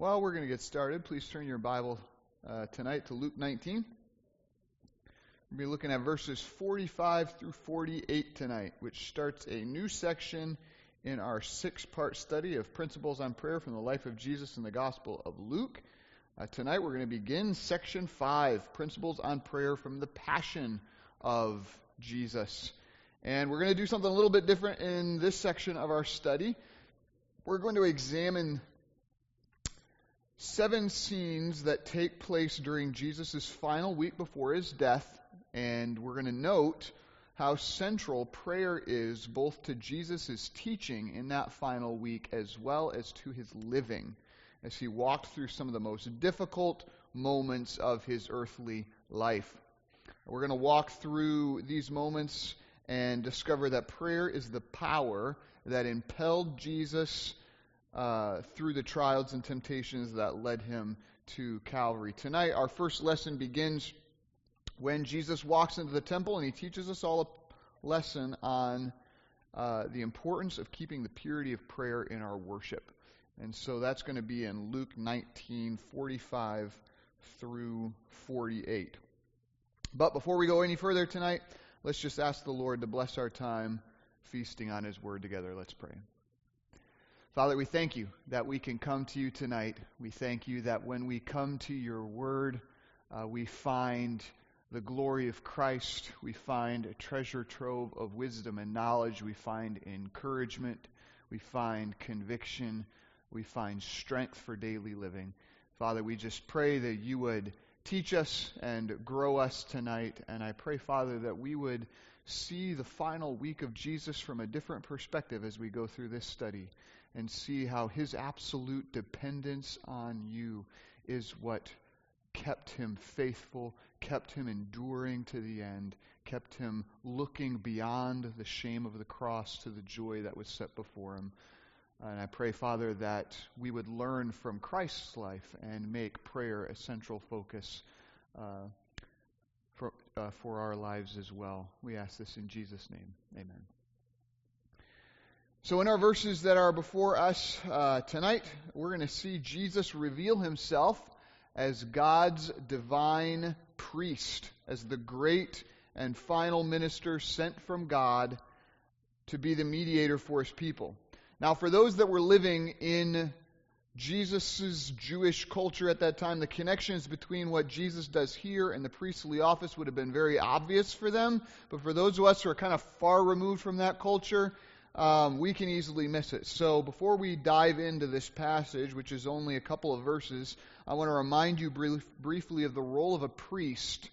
Well, we're going to get started. Please turn your Bible uh, tonight to Luke 19. We'll be looking at verses 45 through 48 tonight, which starts a new section in our six part study of Principles on Prayer from the life of Jesus in the Gospel of Luke. Uh, tonight we're going to begin section 5, Principles on Prayer from the Passion of Jesus. And we're going to do something a little bit different in this section of our study. We're going to examine seven scenes that take place during Jesus' final week before his death, and we're going to note how central prayer is both to Jesus' teaching in that final week as well as to his living as he walked through some of the most difficult moments of his earthly life. We're going to walk through these moments and discover that prayer is the power that impelled Jesus uh, through the trials and temptations that led him to Calvary. Tonight, our first lesson begins when Jesus walks into the temple and he teaches us all a lesson on uh, the importance of keeping the purity of prayer in our worship. And so that's going to be in Luke 19 45 through 48. But before we go any further tonight, let's just ask the Lord to bless our time feasting on His Word together. Let's pray. Father, we thank you that we can come to you tonight. We thank you that when we come to your word, uh, we find the glory of Christ. We find a treasure trove of wisdom and knowledge. We find encouragement. We find conviction. We find strength for daily living. Father, we just pray that you would teach us and grow us tonight. And I pray, Father, that we would see the final week of Jesus from a different perspective as we go through this study and see how his absolute dependence on you is what kept him faithful, kept him enduring to the end, kept him looking beyond the shame of the cross to the joy that was set before him. And I pray, Father, that we would learn from Christ's life and make prayer a central focus uh, for, uh, for our lives as well. We ask this in Jesus' name. Amen. So, in our verses that are before us uh, tonight, we're going to see Jesus reveal himself as God's divine priest, as the great and final minister sent from God to be the mediator for his people. Now, for those that were living in Jesus' Jewish culture at that time, the connections between what Jesus does here and the priestly office would have been very obvious for them. But for those of us who are kind of far removed from that culture, um, we can easily miss it. So before we dive into this passage, which is only a couple of verses, I want to remind you brief, briefly of the role of a priest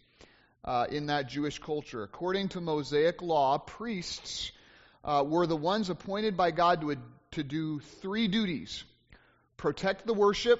uh, in that Jewish culture. According to Mosaic law, priests uh, were the ones appointed by God to, to do three duties protect the worship,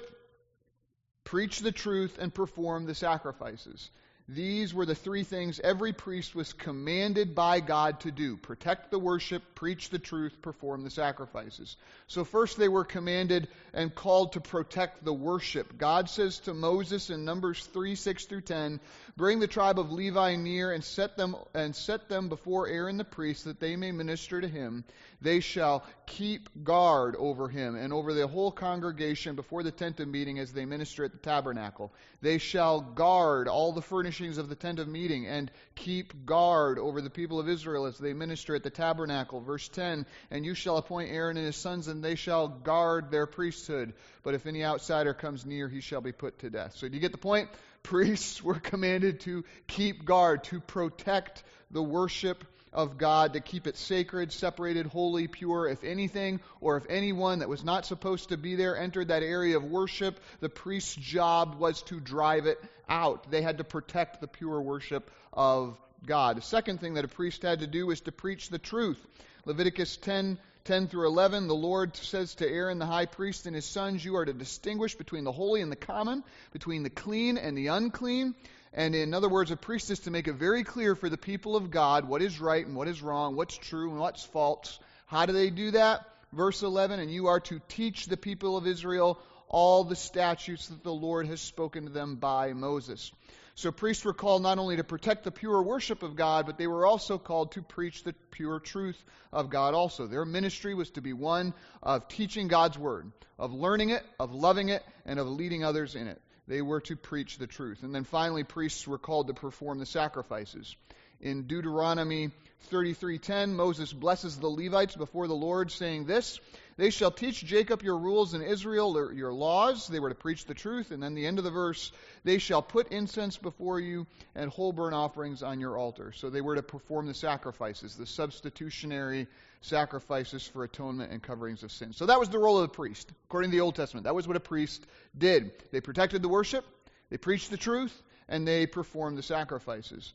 preach the truth, and perform the sacrifices. These were the three things every priest was commanded by God to do protect the worship, preach the truth, perform the sacrifices. So, first, they were commanded and called to protect the worship. God says to Moses in Numbers 3 6 through 10, Bring the tribe of Levi near and set them, and set them before Aaron the priest that they may minister to him. They shall keep guard over him and over the whole congregation before the tent of meeting as they minister at the tabernacle. They shall guard all the furnishings of the tent of meeting and keep guard over the people of Israel as they minister at the tabernacle. Verse 10 And you shall appoint Aaron and his sons, and they shall guard their priesthood. But if any outsider comes near, he shall be put to death. So, do you get the point? Priests were commanded to keep guard, to protect the worship of God to keep it sacred, separated, holy, pure. If anything or if anyone that was not supposed to be there entered that area of worship, the priest's job was to drive it out. They had to protect the pure worship of God. The second thing that a priest had to do was to preach the truth. Leviticus 10 10 through 11, the Lord says to Aaron the high priest and his sons, You are to distinguish between the holy and the common, between the clean and the unclean. And in other words, a priest is to make it very clear for the people of God what is right and what is wrong, what's true and what's false. How do they do that? Verse 11, and you are to teach the people of Israel all the statutes that the Lord has spoken to them by Moses. So priests were called not only to protect the pure worship of God, but they were also called to preach the pure truth of God also. Their ministry was to be one of teaching God's word, of learning it, of loving it, and of leading others in it. They were to preach the truth. And then finally, priests were called to perform the sacrifices. In Deuteronomy 33:10, Moses blesses the Levites before the Lord, saying this, "They shall teach Jacob your rules and Israel your laws." They were to preach the truth, and then the end of the verse, "They shall put incense before you and whole burnt offerings on your altar." So they were to perform the sacrifices, the substitutionary sacrifices for atonement and coverings of sin. So that was the role of the priest, according to the Old Testament. That was what a priest did. They protected the worship, they preached the truth, and they performed the sacrifices.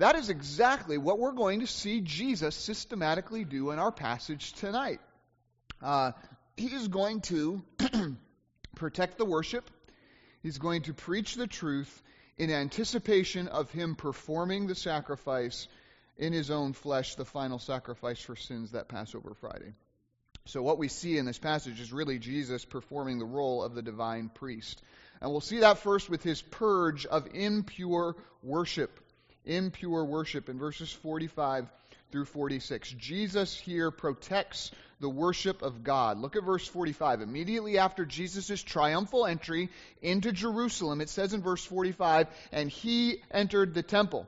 That is exactly what we're going to see Jesus systematically do in our passage tonight. Uh, he is going to protect the worship, he's going to preach the truth in anticipation of him performing the sacrifice in his own flesh, the final sacrifice for sins that Passover Friday. So, what we see in this passage is really Jesus performing the role of the divine priest. And we'll see that first with his purge of impure worship impure worship in verses 45 through 46. Jesus here protects the worship of God. Look at verse 45. Immediately after Jesus' triumphal entry into Jerusalem, it says in verse 45, and he entered the temple.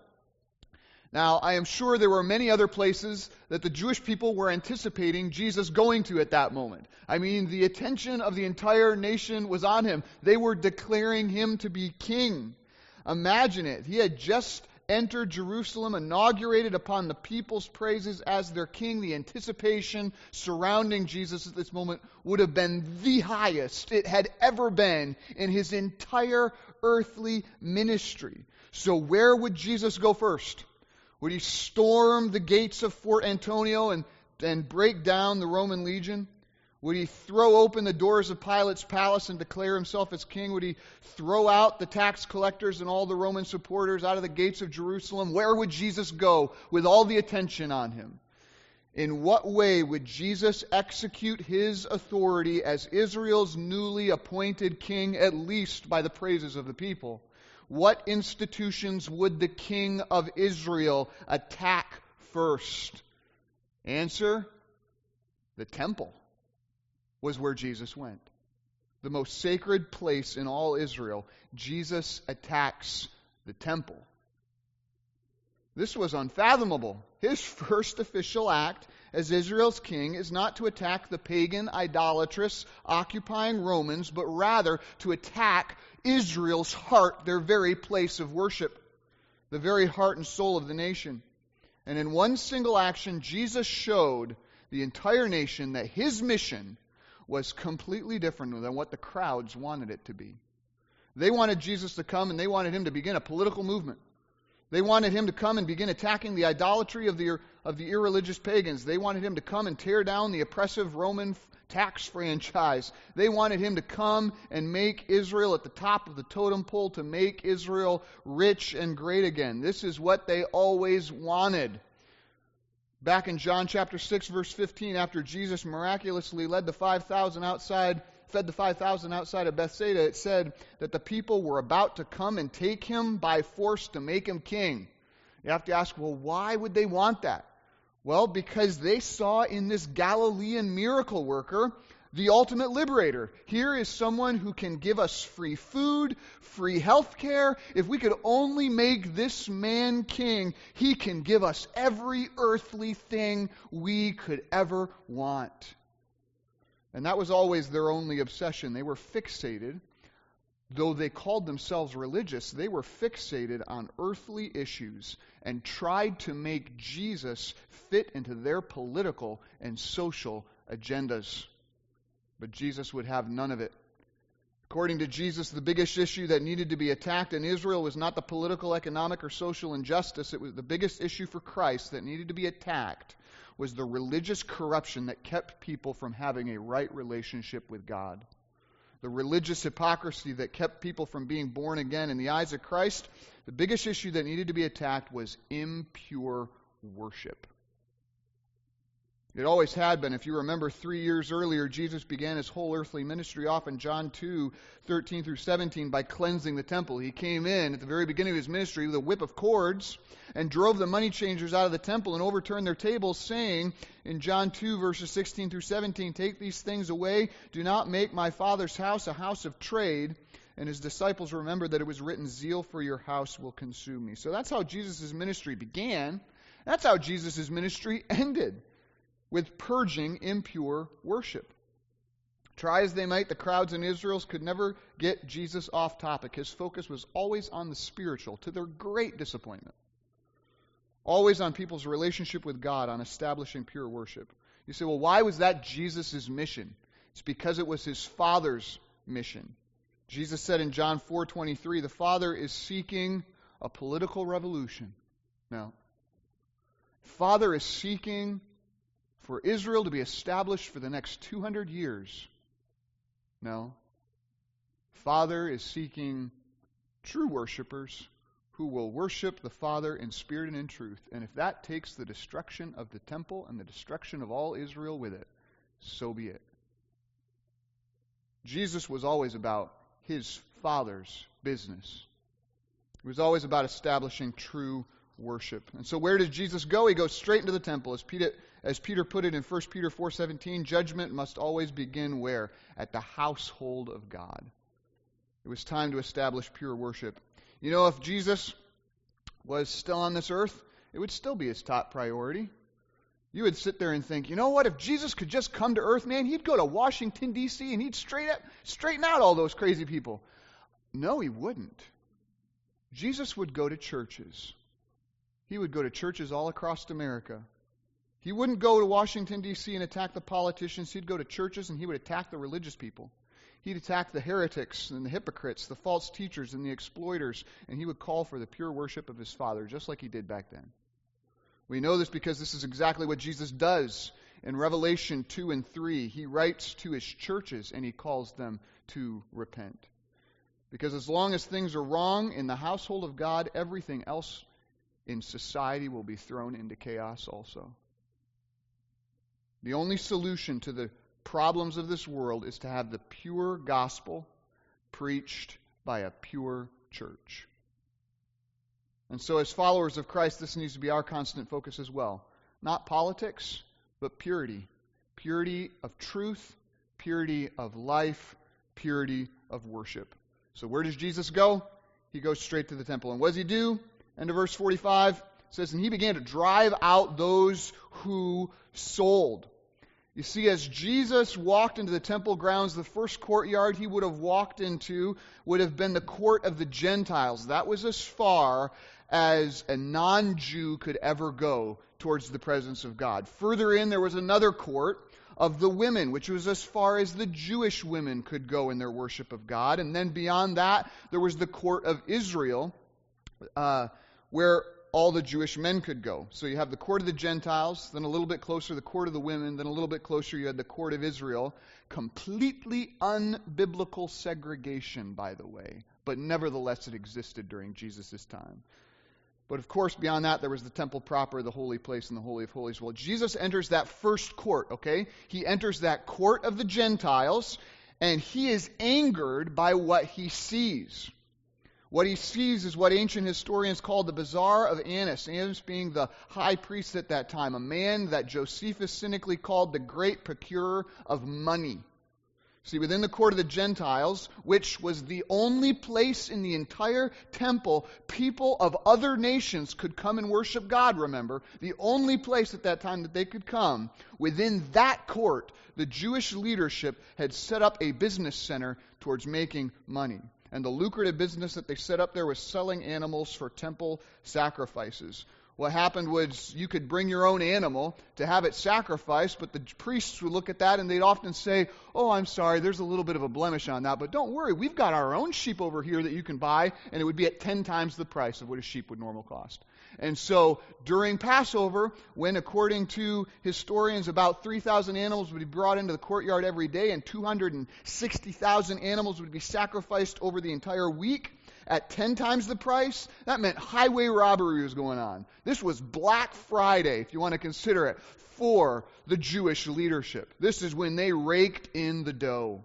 Now, I am sure there were many other places that the Jewish people were anticipating Jesus going to at that moment. I mean, the attention of the entire nation was on him. They were declaring him to be king. Imagine it. He had just entered Jerusalem, inaugurated upon the people's praises as their king, the anticipation surrounding Jesus at this moment would have been the highest it had ever been in his entire earthly ministry. So, where would Jesus go first? Would he storm the gates of Fort Antonio and, and break down the Roman legion? Would he throw open the doors of Pilate's palace and declare himself as king? Would he throw out the tax collectors and all the Roman supporters out of the gates of Jerusalem? Where would Jesus go with all the attention on him? In what way would Jesus execute his authority as Israel's newly appointed king, at least by the praises of the people? What institutions would the king of Israel attack first? Answer the temple was where Jesus went. The most sacred place in all Israel, Jesus attacks the temple. This was unfathomable. His first official act as Israel's king is not to attack the pagan, idolatrous, occupying Romans, but rather to attack Israel's heart, their very place of worship, the very heart and soul of the nation. And in one single action, Jesus showed the entire nation that his mission was completely different than what the crowds wanted it to be. They wanted Jesus to come and they wanted him to begin a political movement. They wanted him to come and begin attacking the idolatry of the, of the irreligious pagans. They wanted him to come and tear down the oppressive Roman tax franchise. They wanted him to come and make Israel at the top of the totem pole, to make Israel rich and great again. This is what they always wanted. Back in John chapter 6 verse 15 after Jesus miraculously led the 5000 outside fed the 5000 outside of Bethsaida it said that the people were about to come and take him by force to make him king. You have to ask, well, why would they want that? Well, because they saw in this Galilean miracle worker the ultimate liberator. Here is someone who can give us free food, free health care. If we could only make this man king, he can give us every earthly thing we could ever want. And that was always their only obsession. They were fixated, though they called themselves religious, they were fixated on earthly issues and tried to make Jesus fit into their political and social agendas. But Jesus would have none of it. According to Jesus, the biggest issue that needed to be attacked in Israel was not the political, economic, or social injustice. It was the biggest issue for Christ that needed to be attacked was the religious corruption that kept people from having a right relationship with God. The religious hypocrisy that kept people from being born again. In the eyes of Christ, the biggest issue that needed to be attacked was impure worship. It always had been. If you remember, three years earlier, Jesus began his whole earthly ministry off in John 2 13 through 17 by cleansing the temple. He came in at the very beginning of his ministry with a whip of cords and drove the money changers out of the temple and overturned their tables, saying in John 2, verses 16 through 17, Take these things away. Do not make my Father's house a house of trade. And his disciples remembered that it was written, Zeal for your house will consume me. So that's how Jesus' ministry began. That's how Jesus' ministry ended with purging impure worship. Try as they might, the crowds in Israel could never get Jesus off topic. His focus was always on the spiritual, to their great disappointment. Always on people's relationship with God, on establishing pure worship. You say, well, why was that Jesus' mission? It's because it was his Father's mission. Jesus said in John 4:23, the Father is seeking a political revolution. No. Father is seeking for Israel to be established for the next 200 years. No. Father is seeking true worshipers who will worship the Father in spirit and in truth. And if that takes the destruction of the temple and the destruction of all Israel with it, so be it. Jesus was always about his Father's business. It was always about establishing true worship. And so where did Jesus go? He goes straight into the temple. As Peter, as Peter put it in 1 Peter 4:17, judgment must always begin where? At the household of God. It was time to establish pure worship. You know, if Jesus was still on this earth, it would still be his top priority. You would sit there and think, you know what? If Jesus could just come to earth, man, he'd go to Washington D.C. and he'd straight up, straighten out all those crazy people. No, he wouldn't. Jesus would go to churches. He would go to churches all across America. He wouldn't go to Washington, D.C. and attack the politicians. He'd go to churches and he would attack the religious people. He'd attack the heretics and the hypocrites, the false teachers and the exploiters, and he would call for the pure worship of his Father, just like he did back then. We know this because this is exactly what Jesus does in Revelation 2 and 3. He writes to his churches and he calls them to repent. Because as long as things are wrong in the household of God, everything else in society will be thrown into chaos also. The only solution to the problems of this world is to have the pure gospel preached by a pure church. And so, as followers of Christ, this needs to be our constant focus as well. Not politics, but purity. Purity of truth, purity of life, purity of worship. So, where does Jesus go? He goes straight to the temple. And what does he do? End of verse 45 says, And he began to drive out those who sold. You see, as Jesus walked into the temple grounds, the first courtyard he would have walked into would have been the court of the Gentiles. That was as far as a non Jew could ever go towards the presence of God. Further in, there was another court of the women, which was as far as the Jewish women could go in their worship of God. And then beyond that, there was the court of Israel, uh, where all the Jewish men could go. So you have the court of the Gentiles, then a little bit closer, the court of the women, then a little bit closer, you had the court of Israel. Completely unbiblical segregation, by the way, but nevertheless it existed during Jesus' time. But of course, beyond that, there was the temple proper, the holy place, and the Holy of Holies. Well, Jesus enters that first court, okay? He enters that court of the Gentiles, and he is angered by what he sees. What he sees is what ancient historians call the Bazaar of Annas, Annas being the high priest at that time, a man that Josephus cynically called the great procurer of money. See, within the court of the Gentiles, which was the only place in the entire temple people of other nations could come and worship God, remember, the only place at that time that they could come, within that court, the Jewish leadership had set up a business center towards making money and the lucrative business that they set up there was selling animals for temple sacrifices. What happened was you could bring your own animal to have it sacrificed, but the priests would look at that and they'd often say, Oh, I'm sorry, there's a little bit of a blemish on that, but don't worry, we've got our own sheep over here that you can buy, and it would be at 10 times the price of what a sheep would normally cost. And so during Passover, when according to historians about 3,000 animals would be brought into the courtyard every day and 260,000 animals would be sacrificed over the entire week at 10 times the price, that meant highway robbery was going on. This was Black Friday, if you want to consider it, for the Jewish leadership. This is when they raked in the dough.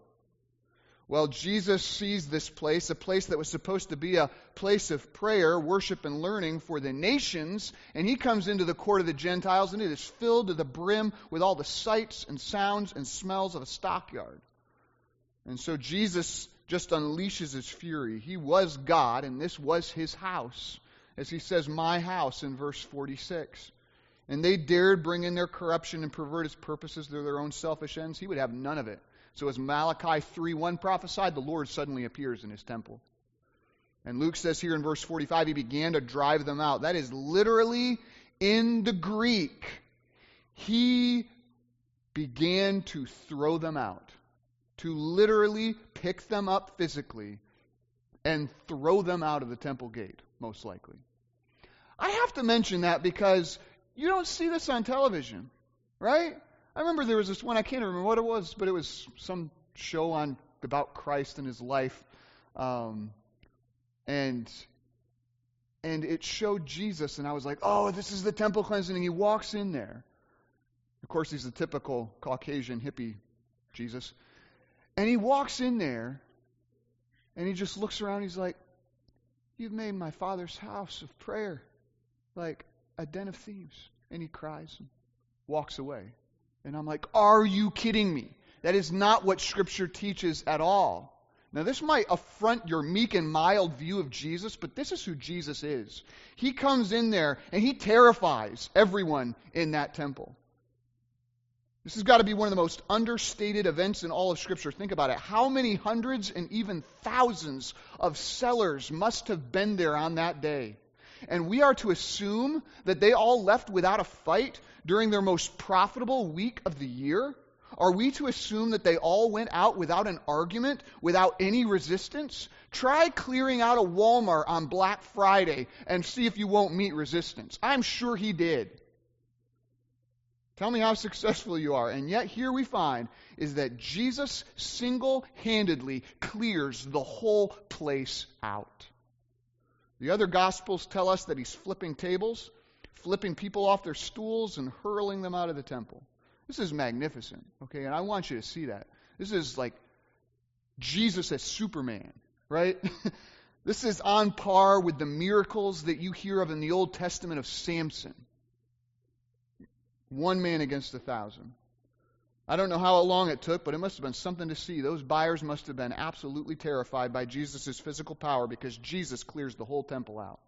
Well, Jesus sees this place, a place that was supposed to be a place of prayer, worship, and learning for the nations, and he comes into the court of the Gentiles, and it is filled to the brim with all the sights and sounds and smells of a stockyard. And so Jesus just unleashes his fury. He was God, and this was his house, as he says, My house in verse 46. And they dared bring in their corruption and pervert his purposes to their own selfish ends. He would have none of it. So as Malachi 3:1 prophesied, the Lord suddenly appears in his temple. And Luke says here in verse 45, he began to drive them out. That is literally in the Greek. He began to throw them out, to literally pick them up physically and throw them out of the temple gate, most likely. I have to mention that because you don't see this on television, right? I remember there was this one, I can't remember what it was, but it was some show on about Christ and his life. Um, and and it showed Jesus, and I was like, oh, this is the temple cleansing. And he walks in there. Of course, he's the typical Caucasian hippie Jesus. And he walks in there, and he just looks around. He's like, You've made my father's house of prayer like a den of thieves. And he cries and walks away. And I'm like, are you kidding me? That is not what Scripture teaches at all. Now, this might affront your meek and mild view of Jesus, but this is who Jesus is. He comes in there and he terrifies everyone in that temple. This has got to be one of the most understated events in all of Scripture. Think about it. How many hundreds and even thousands of sellers must have been there on that day? And we are to assume that they all left without a fight during their most profitable week of the year? Are we to assume that they all went out without an argument, without any resistance? Try clearing out a Walmart on Black Friday and see if you won't meet resistance. I'm sure he did. Tell me how successful you are. And yet, here we find is that Jesus single handedly clears the whole place out. The other Gospels tell us that he's flipping tables, flipping people off their stools, and hurling them out of the temple. This is magnificent, okay? And I want you to see that. This is like Jesus as Superman, right? this is on par with the miracles that you hear of in the Old Testament of Samson. One man against a thousand. I don't know how long it took, but it must have been something to see. Those buyers must have been absolutely terrified by Jesus' physical power because Jesus clears the whole temple out.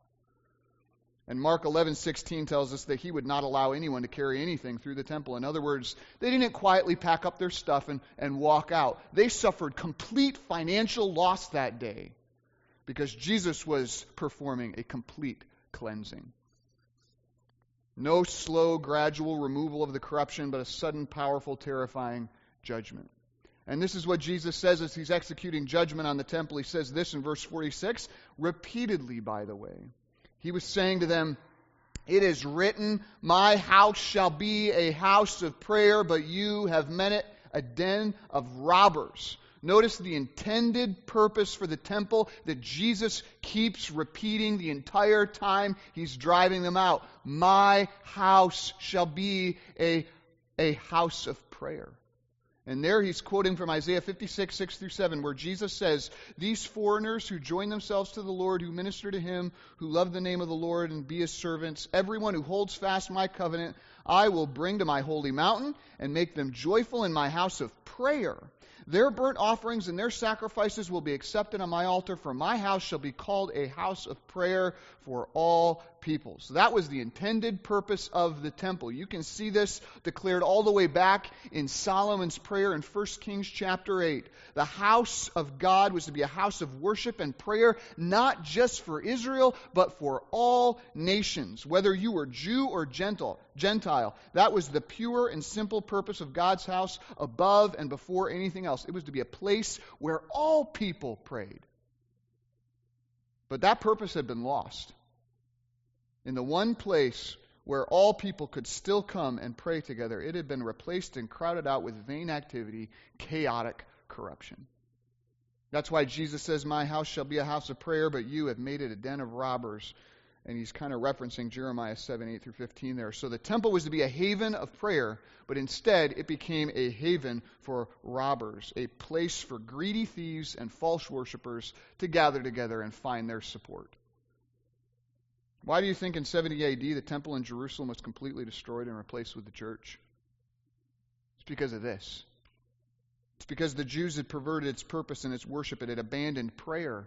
And Mark 11:16 tells us that he would not allow anyone to carry anything through the temple. In other words, they didn't quietly pack up their stuff and, and walk out. They suffered complete financial loss that day because Jesus was performing a complete cleansing. No slow, gradual removal of the corruption, but a sudden, powerful, terrifying judgment. And this is what Jesus says as he's executing judgment on the temple. He says this in verse 46, repeatedly, by the way. He was saying to them, It is written, My house shall be a house of prayer, but you have made it a den of robbers. Notice the intended purpose for the temple that Jesus keeps repeating the entire time he's driving them out. My house shall be a, a house of prayer. And there he's quoting from Isaiah 56, 6 through 7, where Jesus says, These foreigners who join themselves to the Lord, who minister to him, who love the name of the Lord and be his servants, everyone who holds fast my covenant, I will bring to my holy mountain and make them joyful in my house of prayer. Their burnt offerings and their sacrifices will be accepted on my altar, for my house shall be called a house of prayer for all So that was the intended purpose of the temple. You can see this declared all the way back in Solomon's prayer in 1 Kings chapter 8. The house of God was to be a house of worship and prayer, not just for Israel, but for all nations, whether you were Jew or Gentile. Gentile. That was the pure and simple purpose of God's house above and before anything else. It was to be a place where all people prayed. But that purpose had been lost. In the one place where all people could still come and pray together, it had been replaced and crowded out with vain activity, chaotic corruption. That's why Jesus says, My house shall be a house of prayer, but you have made it a den of robbers. And he's kind of referencing Jeremiah 7, 8 through 15 there. So the temple was to be a haven of prayer, but instead it became a haven for robbers, a place for greedy thieves and false worshippers to gather together and find their support. Why do you think in 70 AD the temple in Jerusalem was completely destroyed and replaced with the church? It's because of this. It's because the Jews had perverted its purpose and its worship. It had abandoned prayer.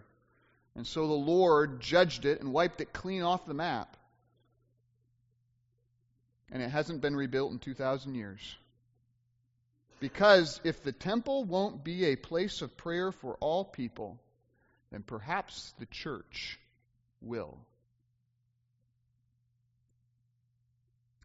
And so the Lord judged it and wiped it clean off the map. And it hasn't been rebuilt in 2,000 years. Because if the temple won't be a place of prayer for all people, then perhaps the church will.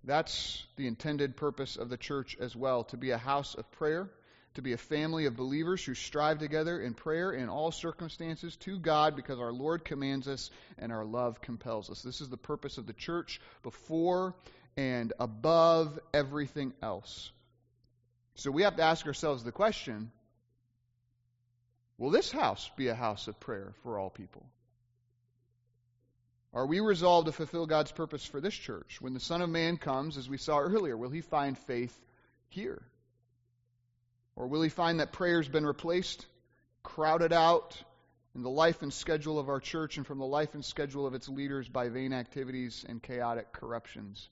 That's the intended purpose of the church as well to be a house of prayer, to be a family of believers who strive together in prayer in all circumstances to God because our Lord commands us and our love compels us. This is the purpose of the church before and above everything else. So we have to ask ourselves the question will this house be a house of prayer for all people? Are we resolved to fulfill God's purpose for this church? When the Son of Man comes, as we saw earlier, will he find faith here? Or will he find that prayer's been replaced, crowded out in the life and schedule of our church and from the life and schedule of its leaders by vain activities and chaotic corruptions?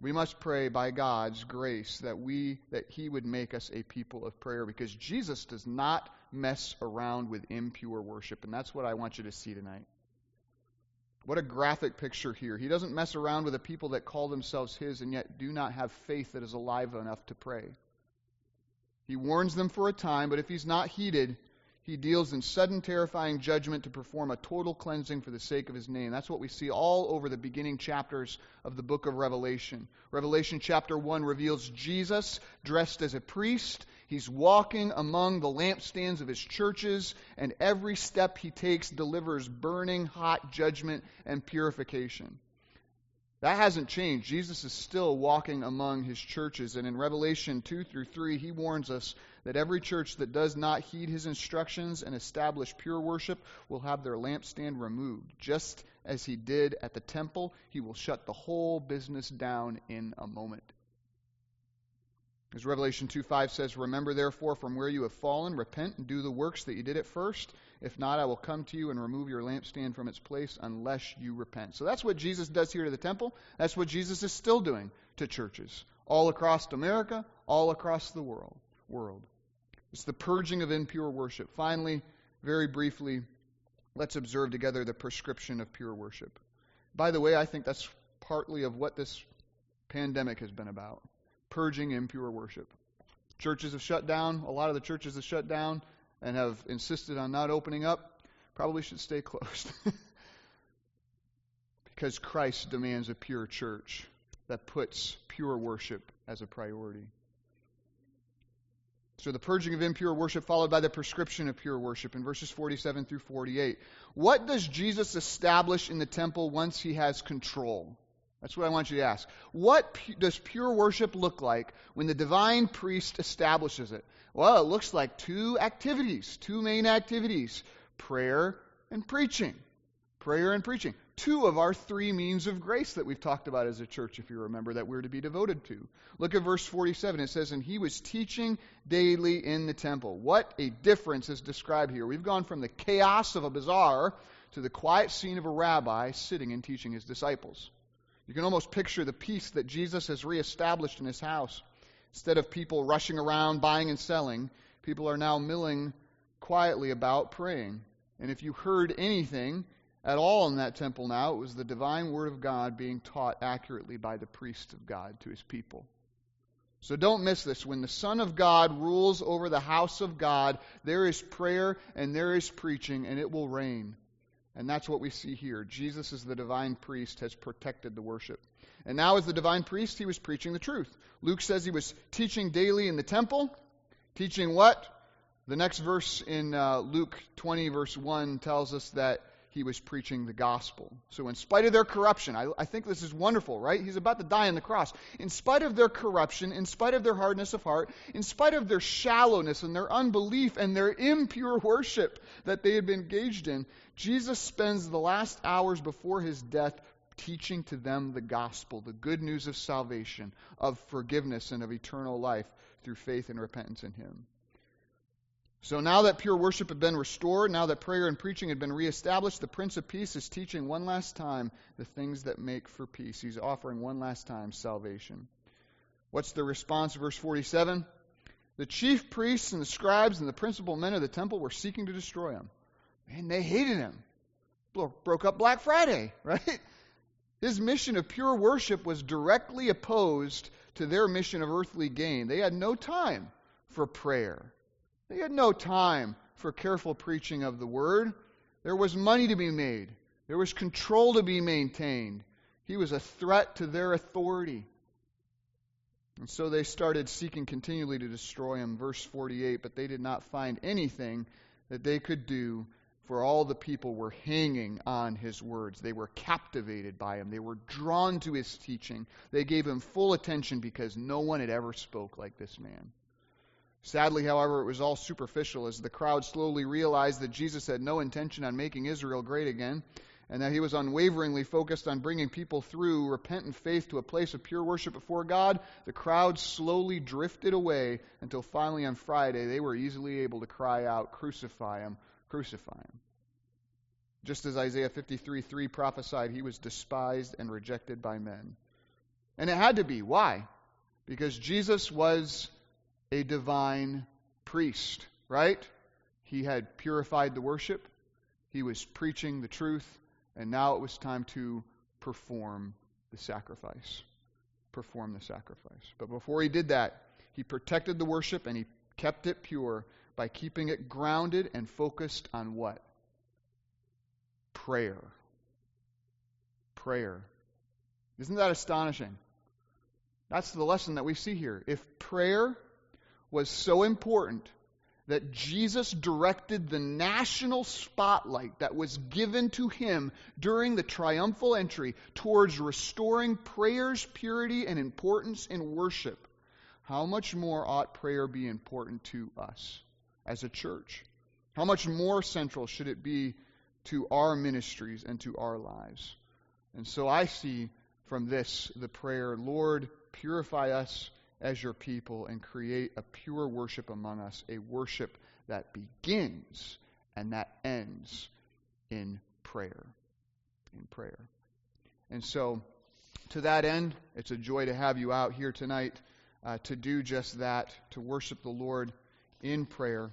We must pray by God's grace that we that he would make us a people of prayer because Jesus does not mess around with impure worship and that's what I want you to see tonight. What a graphic picture here. He doesn't mess around with the people that call themselves his and yet do not have faith that is alive enough to pray. He warns them for a time, but if he's not heeded, he deals in sudden, terrifying judgment to perform a total cleansing for the sake of his name. That's what we see all over the beginning chapters of the book of Revelation. Revelation chapter 1 reveals Jesus dressed as a priest. He's walking among the lampstands of his churches, and every step he takes delivers burning hot judgment and purification. That hasn't changed. Jesus is still walking among his churches. And in Revelation 2 through 3, he warns us that every church that does not heed his instructions and establish pure worship will have their lampstand removed. Just as he did at the temple, he will shut the whole business down in a moment. As Revelation 2 5 says, Remember therefore from where you have fallen, repent and do the works that you did at first. If not, I will come to you and remove your lampstand from its place unless you repent. So that's what Jesus does here to the temple. That's what Jesus is still doing to churches all across America, all across the world. world. It's the purging of impure worship. Finally, very briefly, let's observe together the prescription of pure worship. By the way, I think that's partly of what this pandemic has been about purging impure worship. Churches have shut down. A lot of the churches have shut down and have insisted on not opening up. Probably should stay closed. because Christ demands a pure church that puts pure worship as a priority. So the purging of impure worship followed by the prescription of pure worship in verses 47 through 48. What does Jesus establish in the temple once he has control? That's what I want you to ask. What pu- does pure worship look like when the divine priest establishes it? Well, it looks like two activities, two main activities prayer and preaching. Prayer and preaching. Two of our three means of grace that we've talked about as a church, if you remember, that we're to be devoted to. Look at verse 47. It says, And he was teaching daily in the temple. What a difference is described here. We've gone from the chaos of a bazaar to the quiet scene of a rabbi sitting and teaching his disciples. You can almost picture the peace that Jesus has reestablished in his house. Instead of people rushing around buying and selling, people are now milling quietly about praying. And if you heard anything at all in that temple now, it was the divine word of God being taught accurately by the priest of God to his people. So don't miss this. When the Son of God rules over the house of God, there is prayer and there is preaching, and it will reign. And that's what we see here. Jesus, as the divine priest, has protected the worship. And now, as the divine priest, he was preaching the truth. Luke says he was teaching daily in the temple. Teaching what? The next verse in uh, Luke 20, verse 1, tells us that he was preaching the gospel. So, in spite of their corruption, I, I, think this is wonderful, right? He's about to die on the cross. In spite of their corruption, in spite of their hardness of heart, in spite of their shallowness and their unbelief and their impure worship that they had been engaged in, Jesus spends the last hours before his death teaching to them the gospel, the good news of salvation, of forgiveness, and of eternal life through faith and repentance in him. So now that pure worship had been restored, now that prayer and preaching had been reestablished, the Prince of Peace is teaching one last time the things that make for peace. He's offering one last time salvation. What's the response? Verse 47 The chief priests and the scribes and the principal men of the temple were seeking to destroy him. And they hated him. Broke up Black Friday, right? His mission of pure worship was directly opposed to their mission of earthly gain. They had no time for prayer. They had no time for careful preaching of the word. There was money to be made, there was control to be maintained. He was a threat to their authority. And so they started seeking continually to destroy him. Verse 48 But they did not find anything that they could do, for all the people were hanging on his words. They were captivated by him. They were drawn to his teaching. They gave him full attention because no one had ever spoke like this man. Sadly, however, it was all superficial as the crowd slowly realized that Jesus had no intention on making Israel great again, and that he was unwaveringly focused on bringing people through repentant faith to a place of pure worship before God. The crowd slowly drifted away until finally on Friday they were easily able to cry out, Crucify him, crucify him. Just as Isaiah 53 3 prophesied, he was despised and rejected by men. And it had to be. Why? Because Jesus was a divine priest, right? He had purified the worship, he was preaching the truth, and now it was time to perform the sacrifice. Perform the sacrifice. But before he did that, he protected the worship and he kept it pure by keeping it grounded and focused on what? Prayer. Prayer. Isn't that astonishing? That's the lesson that we see here. If prayer was so important that Jesus directed the national spotlight that was given to him during the triumphal entry towards restoring prayer's purity and importance in worship, how much more ought prayer be important to us as a church? How much more central should it be to our ministries and to our lives? And so I see from this the prayer, Lord, purify us as your people and create a pure worship among us, a worship that begins and that ends in prayer. In prayer. And so, to that end, it's a joy to have you out here tonight uh, to do just that, to worship the Lord in prayer.